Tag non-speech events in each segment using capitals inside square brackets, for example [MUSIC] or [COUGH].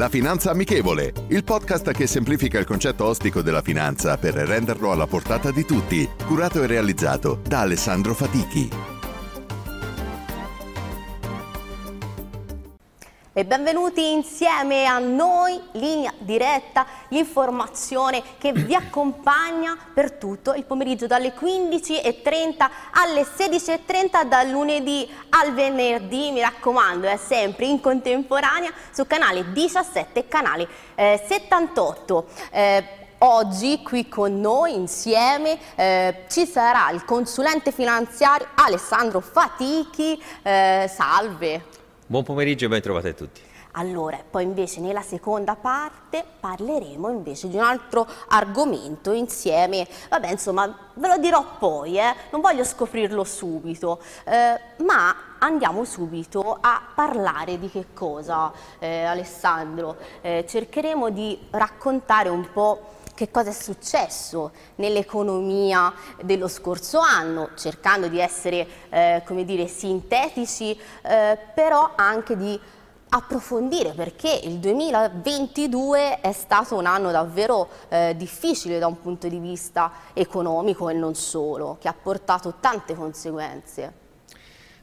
La Finanza Amichevole, il podcast che semplifica il concetto ostico della finanza per renderlo alla portata di tutti, curato e realizzato da Alessandro Fatichi. E benvenuti insieme a noi, linea diretta, l'informazione che vi accompagna per tutto il pomeriggio dalle 15.30 alle 16.30 dal lunedì al venerdì, mi raccomando, è sempre in contemporanea su canale 17 canale eh, 78. Eh, Oggi qui con noi insieme eh, ci sarà il consulente finanziario Alessandro Fatichi. Eh, salve. Buon pomeriggio e ben trovati a tutti. Allora, poi invece nella seconda parte parleremo invece di un altro argomento insieme, vabbè insomma ve lo dirò poi, eh? non voglio scoprirlo subito, eh, ma andiamo subito a parlare di che cosa eh, Alessandro, eh, cercheremo di raccontare un po' che cosa è successo nell'economia dello scorso anno, cercando di essere, eh, come dire, sintetici, eh, però anche di approfondire perché il 2022 è stato un anno davvero eh, difficile da un punto di vista economico e non solo, che ha portato tante conseguenze.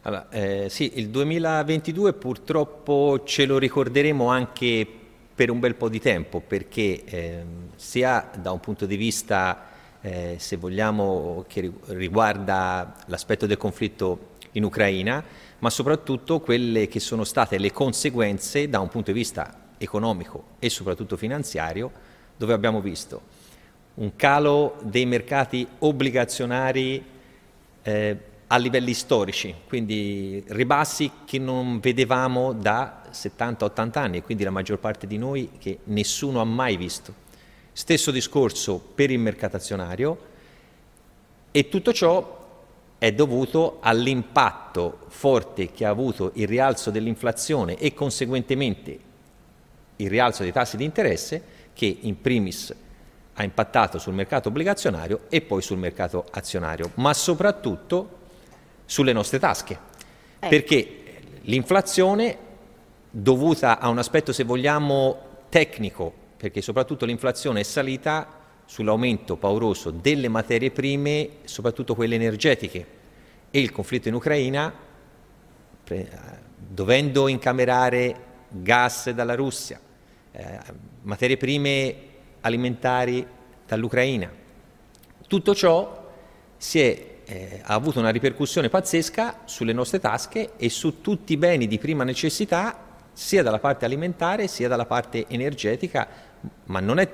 Allora, eh, sì, il 2022 purtroppo ce lo ricorderemo anche per un bel po' di tempo, perché eh, sia da un punto di vista, eh, se vogliamo, che riguarda l'aspetto del conflitto in Ucraina, ma soprattutto quelle che sono state le conseguenze da un punto di vista economico e soprattutto finanziario, dove abbiamo visto un calo dei mercati obbligazionari eh, a livelli storici, quindi ribassi che non vedevamo da 70-80 anni, quindi la maggior parte di noi che nessuno ha mai visto. Stesso discorso per il mercato azionario e tutto ciò è dovuto all'impatto forte che ha avuto il rialzo dell'inflazione e conseguentemente il rialzo dei tassi di interesse che in primis ha impattato sul mercato obbligazionario e poi sul mercato azionario, ma soprattutto sulle nostre tasche, eh. perché l'inflazione dovuta a un aspetto, se vogliamo, tecnico, perché soprattutto l'inflazione è salita sull'aumento pauroso delle materie prime, soprattutto quelle energetiche, e il conflitto in Ucraina, dovendo incamerare gas dalla Russia, eh, materie prime alimentari dall'Ucraina. Tutto ciò è eh, ha avuto una ripercussione pazzesca sulle nostre tasche e su tutti i beni di prima necessità, sia dalla parte alimentare sia dalla parte energetica, ma non è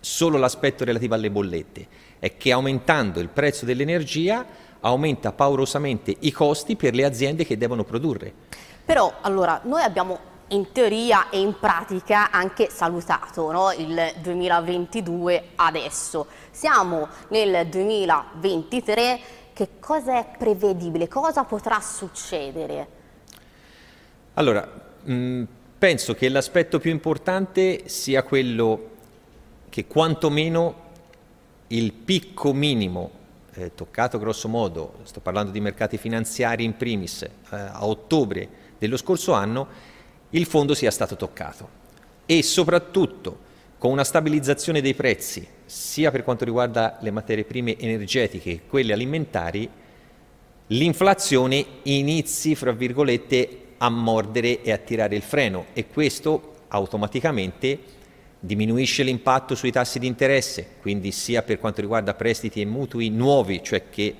solo l'aspetto relativo alle bollette, è che aumentando il prezzo dell'energia aumenta paurosamente i costi per le aziende che devono produrre. Però allora noi abbiamo in teoria e in pratica anche salutato no? il 2022 adesso. Siamo nel 2023 che cosa è prevedibile, cosa potrà succedere? Allora, mh, penso che l'aspetto più importante sia quello che quantomeno il picco minimo eh, toccato grosso modo, sto parlando di mercati finanziari in primis, eh, a ottobre dello scorso anno, il fondo sia stato toccato. E soprattutto con una stabilizzazione dei prezzi, sia per quanto riguarda le materie prime energetiche che quelle alimentari, l'inflazione inizi, fra virgolette, a mordere e a tirare il freno e questo automaticamente diminuisce l'impatto sui tassi di interesse, quindi sia per quanto riguarda prestiti e mutui nuovi, cioè che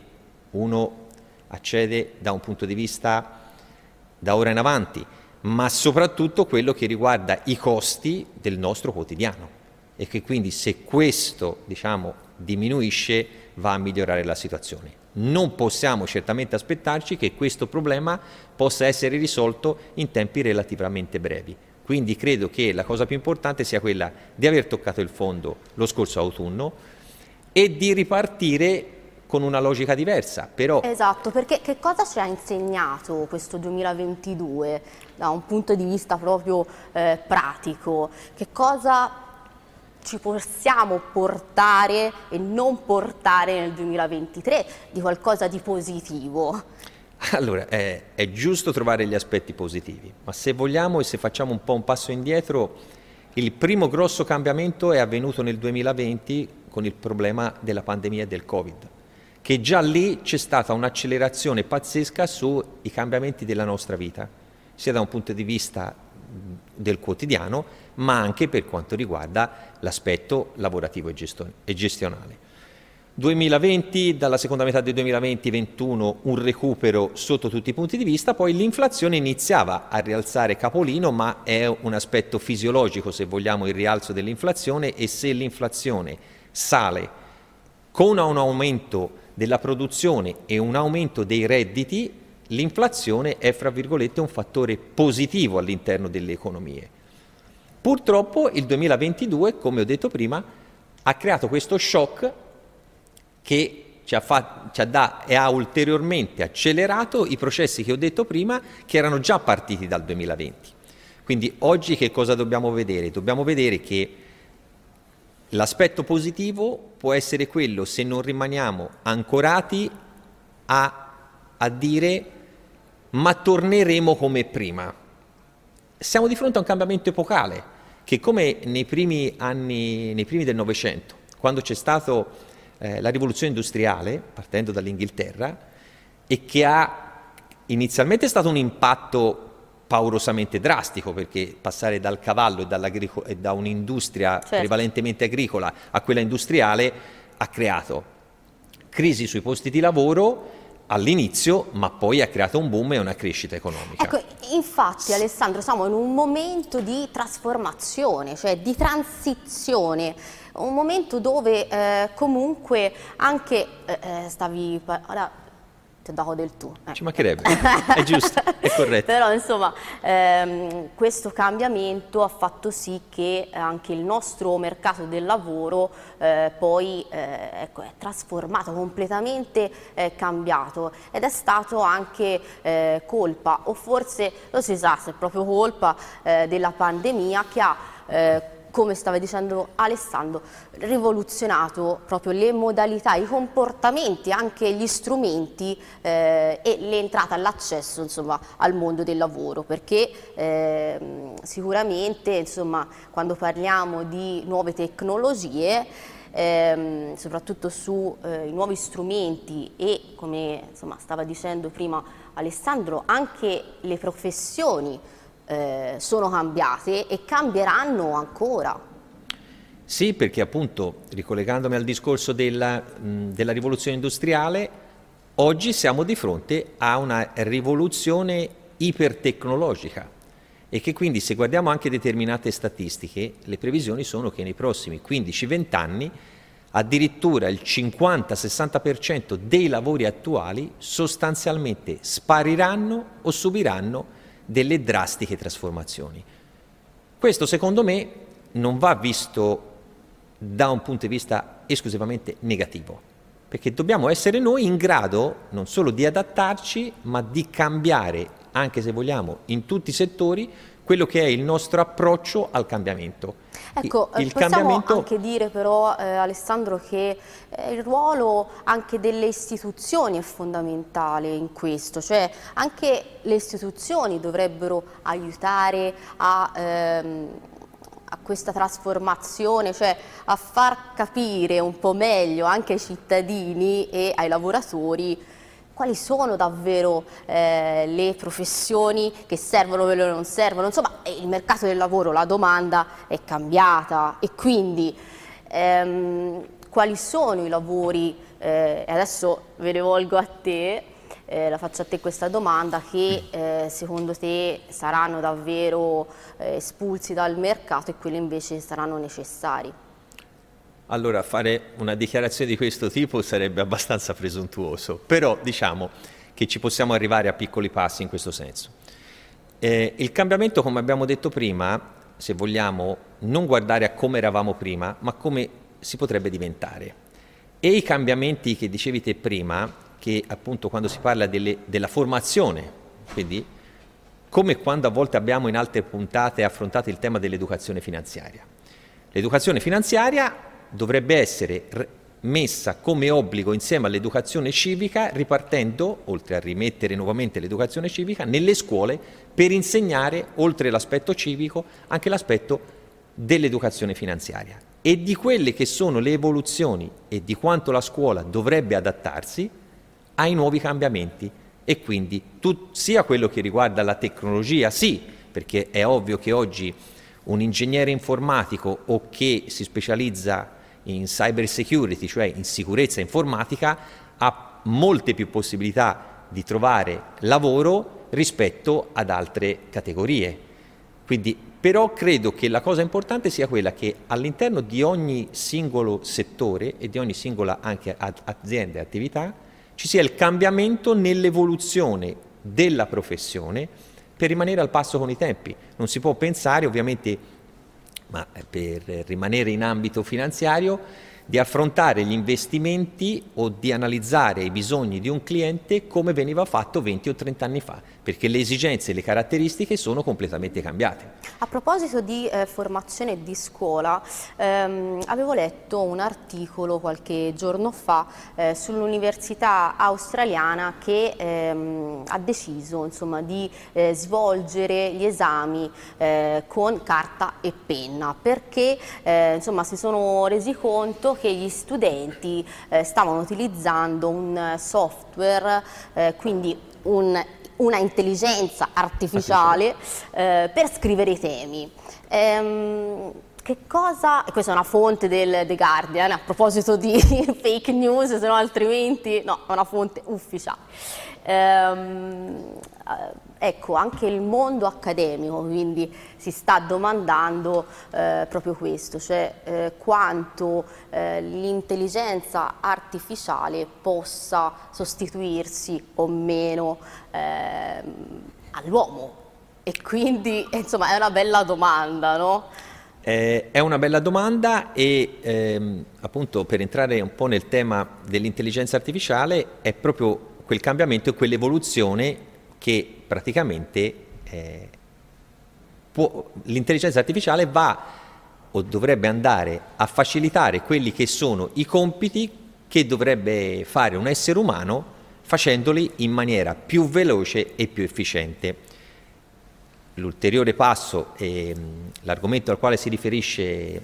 uno accede da un punto di vista da ora in avanti, ma soprattutto quello che riguarda i costi del nostro quotidiano e che quindi se questo diciamo, diminuisce va a migliorare la situazione. Non possiamo certamente aspettarci che questo problema possa essere risolto in tempi relativamente brevi. Quindi credo che la cosa più importante sia quella di aver toccato il fondo lo scorso autunno e di ripartire con una logica diversa. Però... Esatto, perché che cosa ci ha insegnato questo 2022 da un punto di vista proprio eh, pratico? Che cosa ci possiamo portare e non portare nel 2023 di qualcosa di positivo? [LAUGHS] Allora, è, è, giusto trovare gli aspetti positivi, ma se vogliamo e se facciamo un po' un passo indietro, il primo grosso cambiamento è avvenuto nel 2020 con il problema della pandemia e del Covid, che già lì c'è stata un'accelerazione pazzesca sui cambiamenti della nostra vita, sia da un punto di vista del quotidiano, ma anche per quanto riguarda l'aspetto lavorativo e gestionale. 2020, dalla seconda metà del 2020-21 un recupero sotto tutti i punti di vista, poi l'inflazione iniziava a rialzare capolino, ma è un aspetto fisiologico se vogliamo il rialzo dell'inflazione e se l'inflazione sale con un aumento della produzione e un aumento dei redditi, l'inflazione è fra virgolette un fattore positivo all'interno delle economie. Purtroppo il 2022, come ho detto prima, ha creato questo shock che ci ha, fatto, ci ha da, e ha ulteriormente accelerato i processi che ho detto prima, che erano già partiti dal 2020. Quindi oggi che cosa dobbiamo vedere? Dobbiamo vedere che l'aspetto positivo può essere quello se non rimaniamo ancorati a, a dire ma torneremo come prima. Siamo di fronte a un cambiamento epocale che come nei primi anni, nei primi del Novecento, quando c'è stato eh, la rivoluzione industriale, partendo dall'Inghilterra, e che ha inizialmente stato un impatto paurosamente drastico perché passare dal cavallo e, e da un'industria certo. prevalentemente agricola a quella industriale ha creato crisi sui posti di lavoro all'inizio, ma poi ha creato un boom e una crescita economica. Ecco, infatti Alessandro siamo in un momento di trasformazione, cioè di transizione un momento dove eh, comunque anche eh, eh stavi... Ti dato del tu. Eh. Ci mancherebbe, è giusto, è corretto. [LAUGHS] Però insomma ehm, questo cambiamento ha fatto sì che anche il nostro mercato del lavoro eh, poi eh, ecco, è trasformato, completamente eh, cambiato ed è stato anche eh, colpa o forse lo si sa se è proprio colpa eh, della pandemia che ha come stava dicendo Alessandro, rivoluzionato proprio le modalità, i comportamenti, anche gli strumenti eh, e l'entrata all'accesso al mondo del lavoro, perché eh, sicuramente insomma, quando parliamo di nuove tecnologie, ehm, soprattutto sui eh, nuovi strumenti e come insomma, stava dicendo prima Alessandro, anche le professioni, eh, sono cambiate e cambieranno ancora. Sì, perché appunto, ricollegandomi al discorso della, mh, della rivoluzione industriale, oggi siamo di fronte a una rivoluzione ipertecnologica e che quindi se guardiamo anche determinate statistiche, le previsioni sono che nei prossimi 15-20 anni addirittura il 50-60% dei lavori attuali sostanzialmente spariranno o subiranno delle drastiche trasformazioni. Questo secondo me non va visto da un punto di vista esclusivamente negativo, perché dobbiamo essere noi in grado non solo di adattarci, ma di cambiare, anche se vogliamo, in tutti i settori, quello che è il nostro approccio al cambiamento. Ecco, il possiamo cambiamento... anche dire però eh, Alessandro che eh, il ruolo anche delle istituzioni è fondamentale in questo, cioè anche le istituzioni dovrebbero aiutare a... Ehm, a questa trasformazione, cioè a far capire un po' meglio anche ai cittadini e ai lavoratori quali sono davvero eh, le professioni che servono, quello che non servono, insomma il mercato del lavoro, la domanda è cambiata e quindi ehm, quali sono i lavori, eh, adesso ve ne volgo a te, eh, la faccio a te questa domanda, che eh, secondo te saranno davvero eh, espulsi dal mercato e quelli invece saranno necessari? Allora, fare una dichiarazione di questo tipo sarebbe abbastanza presuntuoso, però diciamo che ci possiamo arrivare a piccoli passi in questo senso. Eh, il cambiamento, come abbiamo detto prima, se vogliamo non guardare a come eravamo prima, ma come si potrebbe diventare. E i cambiamenti che dicevi te prima, che appunto quando si parla delle, della formazione, quindi come quando a volte abbiamo in altre puntate affrontato il tema dell'educazione finanziaria. L'educazione finanziaria dovrebbe essere messa come obbligo insieme all'educazione civica, ripartendo, oltre a rimettere nuovamente l'educazione civica, nelle scuole per insegnare, oltre l'aspetto civico, anche l'aspetto dell'educazione finanziaria. E di quelle che sono le evoluzioni e di quanto la scuola dovrebbe adattarsi ai nuovi cambiamenti. E quindi tu, sia quello che riguarda la tecnologia, sì, perché è ovvio che oggi un ingegnere informatico o che si specializza in cyber security, cioè in sicurezza informatica, ha molte più possibilità di trovare lavoro rispetto ad altre categorie. Quindi, però credo che la cosa importante sia quella che all'interno di ogni singolo settore e di ogni singola anche azienda e attività ci sia il cambiamento nell'evoluzione della professione per rimanere al passo con i tempi. Non si può pensare ovviamente ma per rimanere in ambito finanziario, di affrontare gli investimenti o di analizzare i bisogni di un cliente come veniva fatto 20 o 30 anni fa, perché le esigenze e le caratteristiche sono completamente cambiate. A proposito di eh, formazione di scuola, ehm, avevo letto un articolo qualche giorno fa eh, sull'università australiana che ehm, ha deciso insomma, di eh, svolgere gli esami eh, con carta e penna, perché eh, insomma, si sono resi conto che gli studenti eh, stavano utilizzando un software, quindi un una intelligenza artificiale eh, per scrivere i temi. Ehm, che cosa, questa è una fonte del The Guardian, a proposito di [LAUGHS] fake news, se no altrimenti, no, è una fonte ufficiale. Ehm, eh, ecco, anche il mondo accademico quindi si sta domandando eh, proprio questo, cioè eh, quanto eh, l'intelligenza artificiale possa sostituirsi o meno ehm, all'uomo. E quindi, [LAUGHS] insomma, è una bella domanda, no? Eh, è una bella domanda e ehm, appunto per entrare un po' nel tema dell'intelligenza artificiale è proprio quel cambiamento e quell'evoluzione che praticamente eh, l'intelligenza artificiale va o dovrebbe andare a facilitare quelli che sono i compiti che dovrebbe fare un essere umano facendoli in maniera più veloce e più efficiente. L'ulteriore passo e l'argomento al quale si riferisce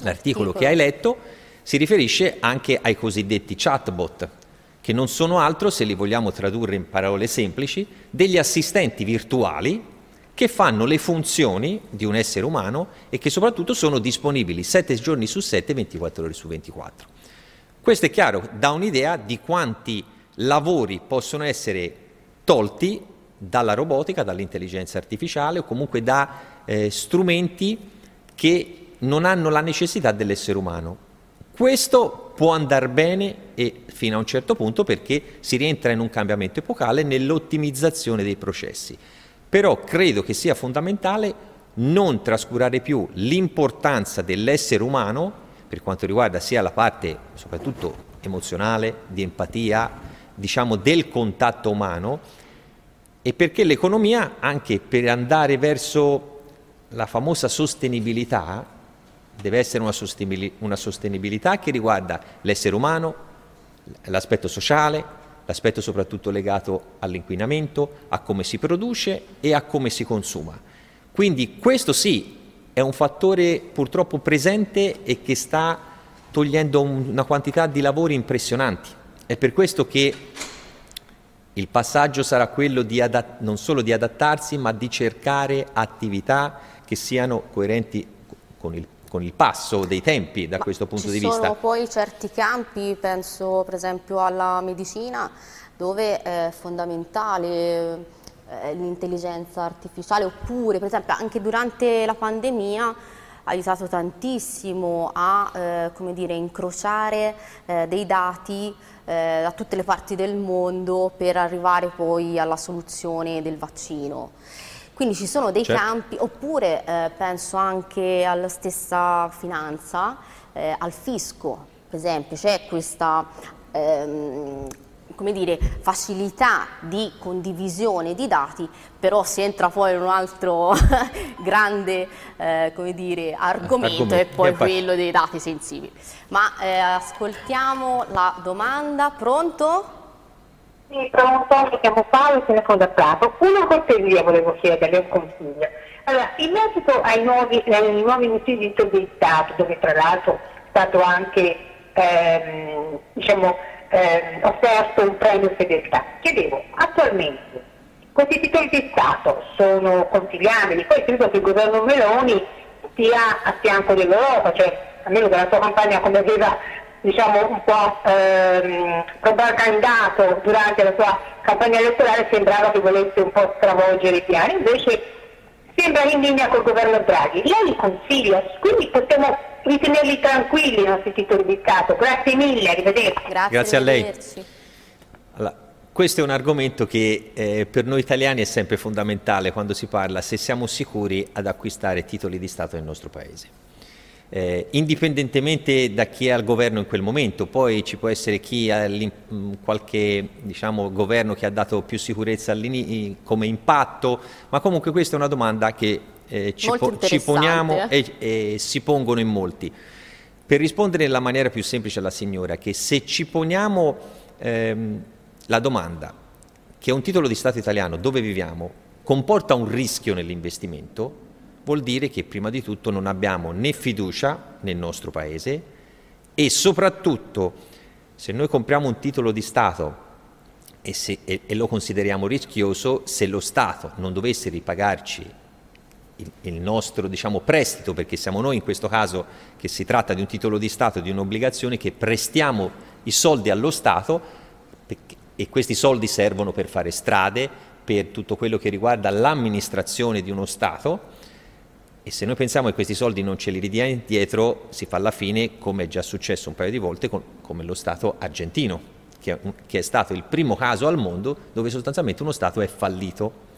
l'articolo che hai letto si riferisce anche ai cosiddetti chatbot, che non sono altro, se li vogliamo tradurre in parole semplici, degli assistenti virtuali che fanno le funzioni di un essere umano e che soprattutto sono disponibili 7 giorni su 7, 24 ore su 24. Questo è chiaro, dà un'idea di quanti lavori possono essere tolti dalla robotica, dall'intelligenza artificiale o comunque da eh, strumenti che non hanno la necessità dell'essere umano. Questo può andare bene e fino a un certo punto perché si rientra in un cambiamento epocale nell'ottimizzazione dei processi. Però credo che sia fondamentale non trascurare più l'importanza dell'essere umano per quanto riguarda sia la parte soprattutto emozionale, di empatia, diciamo del contatto umano e perché l'economia anche per andare verso la famosa sostenibilità deve essere una, una sostenibilità che riguarda l'essere umano, l'aspetto sociale, l'aspetto soprattutto legato all'inquinamento, a come si produce e a come si consuma. Quindi questo sì è un fattore purtroppo presente e che sta togliendo una quantità di lavori impressionanti. È per questo che il passaggio sarà quello di adatt- non solo di adattarsi, ma di cercare attività che siano coerenti con il con il passo dei tempi da Ma questo punto di vista. Ci sono poi certi campi, penso per esempio alla medicina, dove è fondamentale eh, l'intelligenza artificiale, oppure per esempio anche durante la pandemia aiutato tantissimo a eh, come dire, incrociare eh, dei dati eh, da tutte le parti del mondo per arrivare poi alla soluzione del vaccino. Quindi ci sono dei certo. campi, oppure eh, penso anche alla stessa finanza, eh, al fisco, per esempio, c'è questa ehm, come dire, facilità di condivisione di dati, però si entra poi in un altro [LAUGHS] grande eh, come dire, argomento, argomento, e poi quello dei dati sensibili. Ma eh, ascoltiamo la domanda, pronto? Sì, pronto, mi chiamo Paolo, telefono da Prato. Una cortesia volevo chiederle, un consiglio. Allora, in merito ai nuovi, ai nuovi notisi di Stato, dove tra l'altro è stato anche ehm, diciamo, eh, offerto un premio fedeltà. Chiedevo, attualmente questi titoli di Stato sono consigliabili, poi credo che il governo Meloni sia a fianco dell'Europa, cioè almeno dalla sua campagna come aveva diciamo, un po' ehm, propagandato durante la sua campagna elettorale sembrava che volesse un po' stravolgere i piani, invece sembra in linea col governo Draghi. Lei consiglia, quindi possiamo ritenerli tranquilli i nostri titoli di Stato. Grazie mille, arrivederci. Grazie, Grazie a lei. Allora, questo è un argomento che eh, per noi italiani è sempre fondamentale quando si parla se siamo sicuri ad acquistare titoli di Stato nel nostro Paese. Eh, indipendentemente da chi è al governo in quel momento, poi ci può essere chi ha qualche diciamo, governo che ha dato più sicurezza come impatto, ma comunque questa è una domanda che eh, ci, po- ci, poniamo e, e si pongono in molti. Per rispondere nella maniera più semplice alla signora, che se ci poniamo ehm, la domanda che un titolo di Stato italiano dove viviamo comporta un rischio nell'investimento, vuol dire che prima di tutto non abbiamo né fiducia nel nostro Paese e soprattutto se noi compriamo un titolo di Stato e, se, e, e lo consideriamo rischioso, se lo Stato non dovesse ripagarci il, il nostro diciamo, prestito, perché siamo noi in questo caso che si tratta di un titolo di Stato, di un'obbligazione, che prestiamo i soldi allo Stato perché, e questi soldi servono per fare strade, per tutto quello che riguarda l'amministrazione di uno Stato e se noi pensiamo che questi soldi non ce li ridiamo indietro, si fa alla fine, come è già successo un paio di volte, con, come lo Stato argentino, che è, che è stato il primo caso al mondo dove sostanzialmente uno Stato è fallito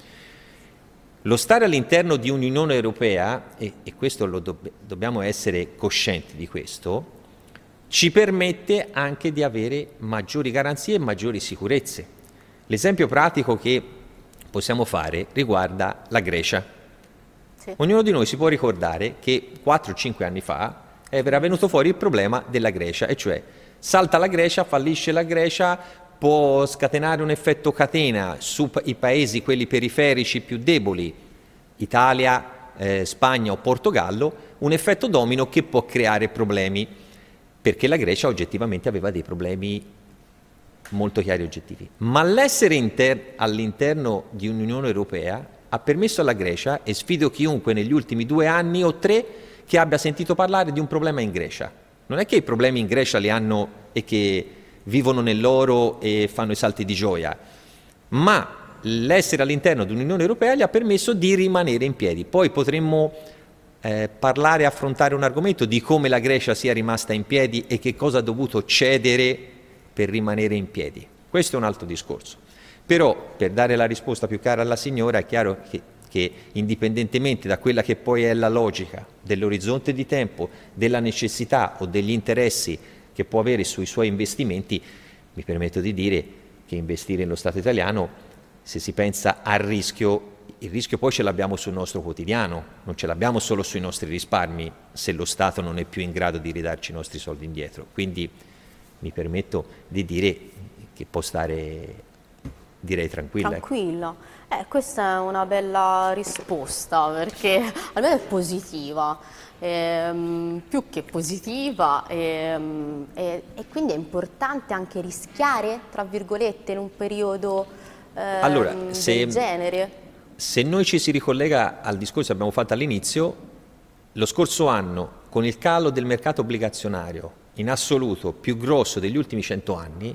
lo stare all'interno di un'Unione Europea, e, e questo lo dobb- dobbiamo essere coscienti di questo, ci permette anche di avere maggiori garanzie e maggiori sicurezze. L'esempio pratico che possiamo fare riguarda la Grecia. Sì. Ognuno di noi si può ricordare che 4-5 anni fa era venuto fuori il problema della Grecia, e cioè salta la Grecia, fallisce la Grecia, può scatenare un effetto catena sui paesi, quelli periferici più deboli, Italia, eh, Spagna o Portogallo, un effetto domino che può creare problemi, perché la Grecia oggettivamente aveva dei problemi molto chiari e oggettivi. Ma l'essere inter- all'interno di un'Unione Europea ha permesso alla Grecia, e sfido chiunque negli ultimi due anni o tre, che abbia sentito parlare di un problema in Grecia. Non è che i problemi in Grecia li hanno e che vivono nell'oro e fanno i salti di gioia, ma l'essere all'interno di un'Unione Europea gli ha permesso di rimanere in piedi. Poi potremmo eh, parlare affrontare un argomento di come la Grecia sia rimasta in piedi e che cosa ha dovuto cedere per rimanere in piedi. Questo è un altro discorso. Però, per dare la risposta più cara alla signora, è chiaro che, che indipendentemente da quella che poi è la logica dell'orizzonte di tempo, della necessità o degli interessi che può avere sui suoi investimenti, mi permetto di dire che investire nello Stato italiano, se si pensa al rischio, il rischio poi ce l'abbiamo sul nostro quotidiano, non ce l'abbiamo solo sui nostri risparmi se lo Stato non è più in grado di ridarci i nostri soldi indietro. Quindi mi permetto di dire che può stare, direi, tranquilla. Tranquilla. Eh, questa è una bella risposta perché almeno è positiva ehm, più che positiva ehm, e, e, quindi è importante anche rischiare, tra virgolette, in un periodo ehm, allora, se, del genere. Se noi ci si ricollega al discorso che abbiamo fatto all'inizio, lo scorso anno, con il calo del mercato obbligazionario in assoluto più grosso degli ultimi cento anni,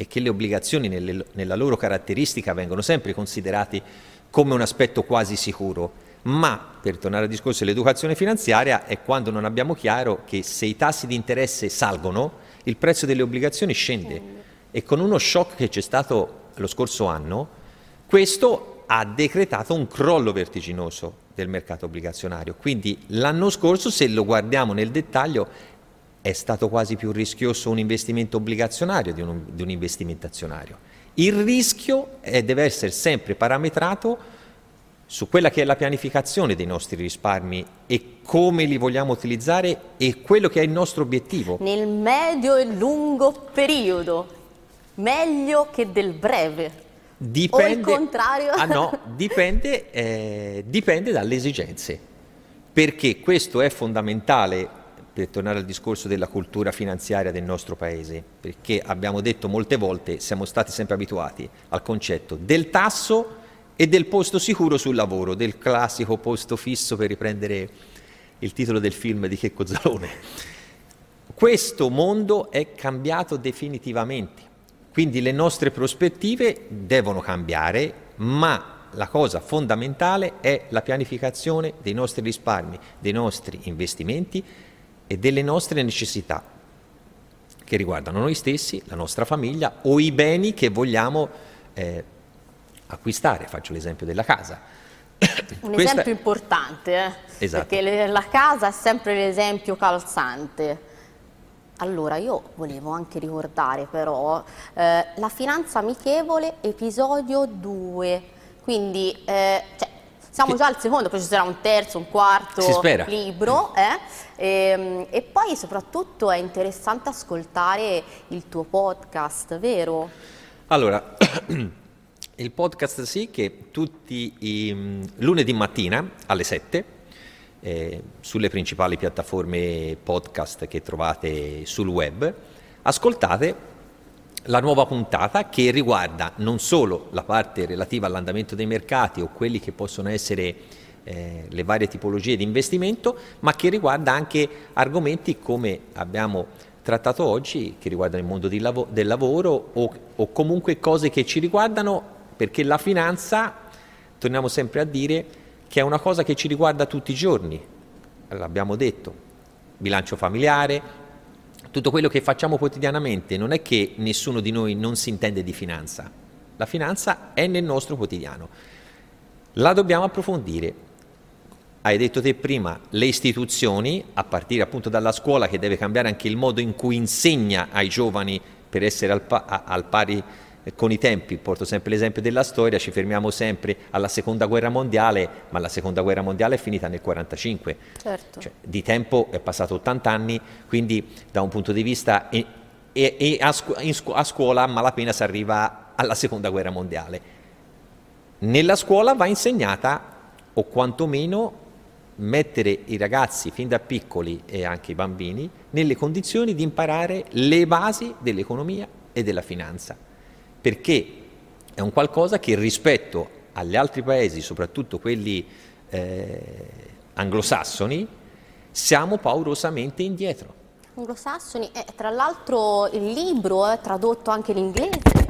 e che le obbligazioni nelle, nella loro caratteristica vengono sempre considerate come un aspetto quasi sicuro, Ma per tornare al discorso dell'educazione finanziaria è quando non abbiamo chiaro che se i tassi di interesse salgono, il prezzo delle obbligazioni scende. E con uno shock che c'è stato lo scorso anno, questo ha decretato un crollo vertiginoso del mercato obbligazionario. Quindi l'anno scorso, se lo guardiamo nel dettaglio, è stato quasi più rischioso un investimento obbligazionario di un, di un investimento azionario. Il rischio è, deve essere sempre parametrato su quella che è la pianificazione dei nostri risparmi e come li vogliamo utilizzare e quello che è il nostro obiettivo. Nel medio e lungo periodo, meglio che del breve. Dipende, o il contrario? Ah no, [LAUGHS] dipende, eh, dipende dalle esigenze, perché questo è fondamentale per tornare al discorso della cultura finanziaria del nostro paese, perché abbiamo detto molte volte, siamo stati sempre abituati al concetto del tasso e del posto sicuro sul lavoro, del classico posto fisso per riprendere il titolo del film di Checco Zalone. Questo mondo è cambiato definitivamente, quindi le nostre prospettive devono cambiare, ma la cosa fondamentale è la pianificazione dei nostri risparmi, dei nostri investimenti e delle nostre necessità che riguardano noi stessi, la nostra famiglia o i beni che vogliamo eh, acquistare. Faccio l'esempio della casa. Un Questa... esempio importante, eh? esatto. perché la casa è sempre l'esempio calzante. Allora, io volevo anche ricordare però eh, la finanza amichevole episodio 2, quindi eh, cioè, siamo già al secondo, poi ci sarà un terzo, un quarto libro. Eh? E, ehm, e, poi soprattutto è interessante ascoltare il tuo podcast, vero? Allora, [CLEARS THROAT] il podcast sì che tutti i mm, lunedì mattina alle 7 eh, sulle principali piattaforme podcast che trovate sul web, ascoltate la nuova puntata che riguarda non solo la parte relativa all'andamento dei mercati o quelli che possono essere eh, le varie tipologie di investimento, ma che riguarda anche argomenti come abbiamo trattato oggi, che riguardano il mondo lav- del lavoro o, o comunque cose che ci riguardano, perché la finanza, torniamo sempre a dire, che è una cosa che ci riguarda tutti i giorni, l'abbiamo detto, bilancio familiare, tutto quello che facciamo quotidianamente non è che nessuno di noi non si intende di finanza, la finanza è nel nostro quotidiano, la dobbiamo approfondire. Hai detto te prima, le istituzioni, a partire appunto dalla scuola che deve cambiare anche il modo in cui insegna ai giovani per essere al, pa- al pari con i tempi, porto sempre l'esempio della storia, ci fermiamo sempre alla seconda guerra mondiale, ma la seconda guerra mondiale è finita nel 1945. Certo. Cioè, di tempo è passato 80 anni, quindi da un punto di vista... E, e, e a, scu- a scuola a malapena si arriva alla seconda guerra mondiale. Nella scuola va insegnata, o quantomeno mettere i ragazzi fin da piccoli e anche i bambini nelle condizioni di imparare le basi dell'economia e della finanza perché è un qualcosa che rispetto agli altri paesi, soprattutto quelli eh, anglosassoni, siamo paurosamente indietro. Anglosassoni, e tra l'altro il libro è tradotto anche in inglese.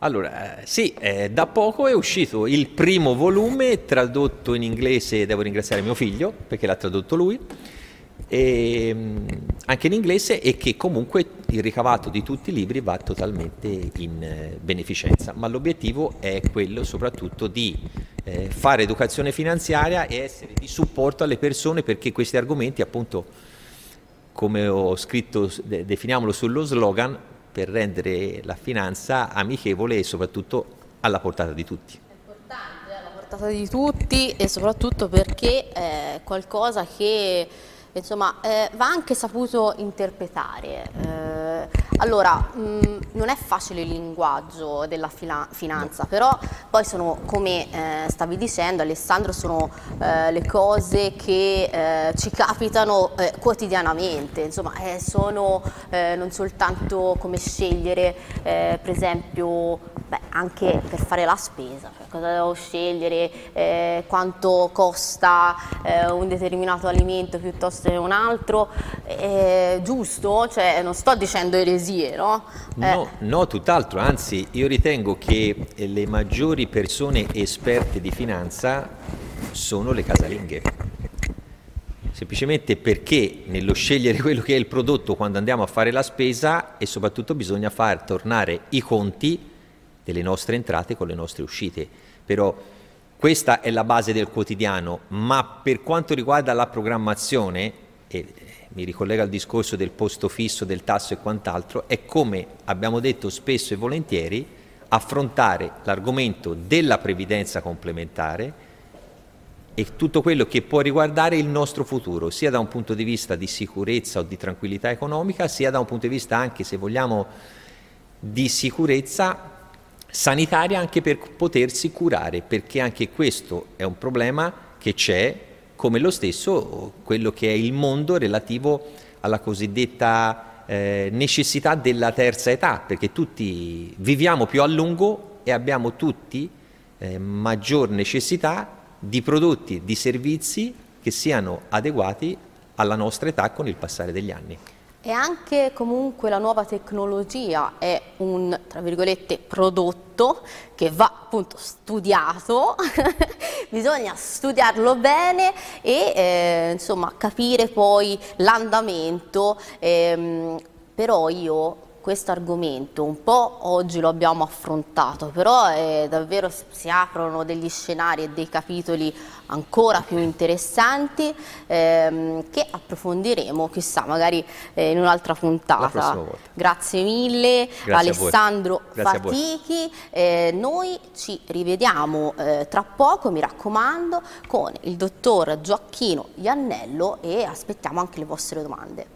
Allora, eh, sì, eh, da poco è uscito il primo volume tradotto in inglese, devo ringraziare mio figlio perché l'ha tradotto lui, e, ehm, anche in inglese e che comunque il ricavato di tutti i libri va totalmente in eh, beneficenza, ma l'obiettivo è quello soprattutto di eh, fare educazione finanziaria e essere di supporto alle persone perché questi argomenti appunto come ho scritto, de- definiamolo sullo slogan, per rendere la finanza amichevole e soprattutto alla portata di tutti. È importante, alla portata di tutti e soprattutto perché è qualcosa che insomma, eh, va anche saputo interpretare. Eh, allora, mh, mm, non è facile il linguaggio della fila- finanza, no. però poi sono, come eh, stavi dicendo Alessandro, sono eh, le cose che eh, ci capitano eh, quotidianamente, insomma, sono non soltanto come scegliere, per esempio, anche per fare la spesa, cioè cosa devo scegliere, quanto costa un determinato alimento piuttosto che un altro, giusto? Cioè, non sto dicendo eresie, no? No, eh. no, tutt'altro, anzi io ritengo che le maggiori persone esperte di finanza sono le casalinghe. Semplicemente perché nello scegliere quello che è il prodotto quando andiamo a fare la spesa e soprattutto bisogna far tornare i conti delle nostre entrate con le nostre uscite. Però questa è la base del quotidiano, ma per quanto riguarda la programmazione, e mi ricollega al discorso del posto fisso, del tasso e quant'altro, è come abbiamo detto spesso e volentieri affrontare l'argomento della previdenza complementare e tutto quello che può riguardare il nostro futuro, sia da un punto di vista di sicurezza o di tranquillità economica, sia da un punto di vista anche, se vogliamo, di sicurezza sanitaria anche per potersi curare, perché anche questo è un problema che c'è, come lo stesso quello che è il mondo relativo alla cosiddetta eh, necessità della terza età, perché tutti viviamo più a lungo e abbiamo tutti eh, maggior necessità di prodotti, di servizi che siano adeguati alla nostra età con il passare degli anni. E anche comunque la nuova tecnologia è un, tra virgolette, prodotto che va appunto studiato, [LAUGHS] bisogna studiarlo bene e eh, insomma capire poi l'andamento, ehm, però io questo argomento un po' oggi lo abbiamo affrontato, però eh, davvero si aprono degli scenari e dei capitoli ancora più interessanti ehm, che approfondiremo, chissà, magari eh, in un'altra puntata. Grazie mille Grazie Alessandro Fatichi, eh, noi ci rivediamo eh, tra poco, mi raccomando, con il dottor Gioacchino Iannello e aspettiamo anche le vostre domande.